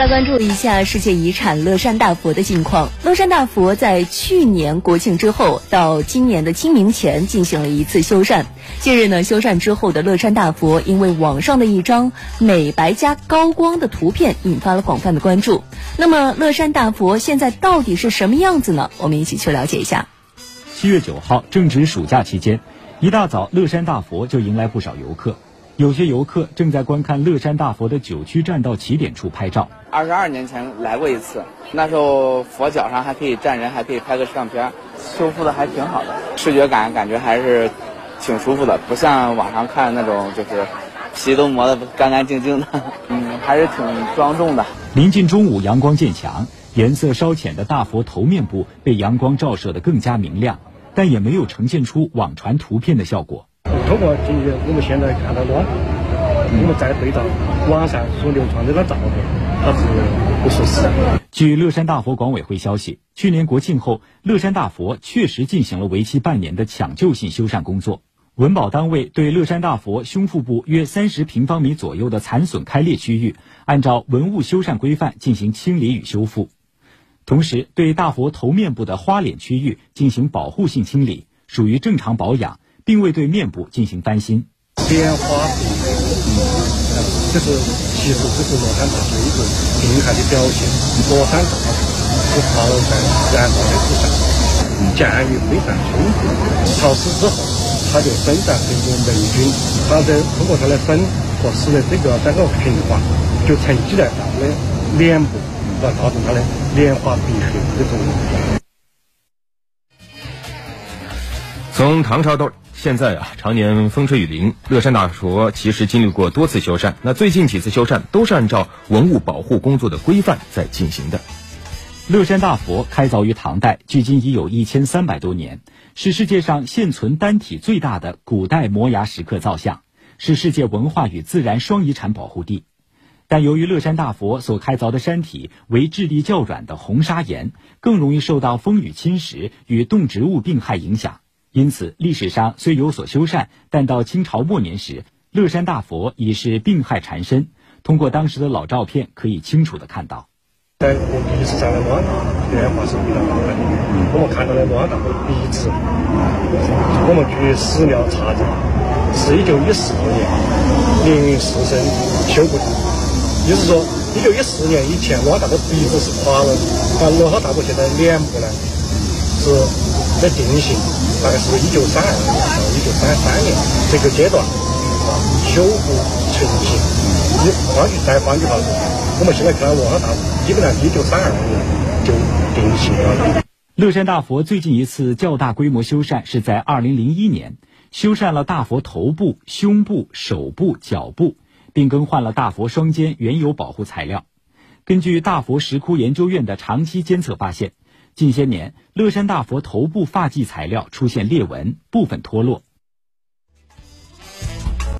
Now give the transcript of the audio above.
来关注一下世界遗产乐山大佛的近况。乐山大佛在去年国庆之后到今年的清明前进行了一次修缮。近日呢，修缮之后的乐山大佛因为网上的一张美白加高光的图片引发了广泛的关注。那么，乐山大佛现在到底是什么样子呢？我们一起去了解一下。七月九号正值暑假期间，一大早乐山大佛就迎来不少游客。有些游客正在观看乐山大佛的九曲栈道起点处拍照。二十二年前来过一次，那时候佛脚上还可以站人，还可以拍个相片，修复的还挺好的，视觉感感觉还是挺舒服的，不像网上看那种就是皮都磨得干干净净的，嗯，还是挺庄重的。临近中午，阳光渐强，颜色稍浅的大佛头面部被阳光照射得更加明亮，但也没有呈现出网传图片的效果。通过这我们现在看到的，我们再对照网上所流传这个照片。它是不属实。据乐山大佛管委会消息，去年国庆后，乐山大佛确实进行了为期半年的抢救性修缮工作。文保单位对乐山大佛胸腹部约三十平方米左右的残损开裂区域，按照文物修缮规范进行清理与修复，同时对大佛头面部的花脸区域进行保护性清理，属于正常保养，并未对面部进行翻新。莲花壁。就是，其实这是乐山大佛一个病害的表现。乐山大佛是泡在燃化的之上，鉴于非常充分，潮湿之后，它就生长成一种霉菌，它在通过它的粉和湿的这个整个循环，就沉积在它的脸部，来造成它的莲花闭合的作用。从唐朝到现在啊，常年风吹雨淋，乐山大佛其实经历过多次修缮。那最近几次修缮都是按照文物保护工作的规范在进行的。乐山大佛开凿于唐代，距今已有一千三百多年，是世界上现存单体最大的古代摩崖石刻造像，是世界文化与自然双遗产保护地。但由于乐山大佛所开凿的山体为质地较软的红砂岩，更容易受到风雨侵蚀与动植物病害影响。因此，历史上虽有所修缮，但到清朝末年时，乐山大佛已是病害缠身。通过当时的老照片，可以清楚的看到。在我第一次上来乐山变化是非常大的。我们看到的乐山大佛鼻子，我们据史料查证，是一九一四年凌云四圣修过的。就是说，一九一四年以前，乐山大佛鼻子是垮了，而乐山大佛现在脸部呢是在定型。大概是一九三二年到一九三三年这个阶段修复成型。你换句再换句话，我们现在看到乐山大，基本上一九三二年就定型了。乐山大佛最近一次较大规模修缮是在二零零一年，修缮了大佛头部、胸部、手部、脚部，并更换了大佛双肩原有保护材料。根据大佛石窟研究院的长期监测发现。近些年，乐山大佛头部发髻材料出现裂纹，部分脱落，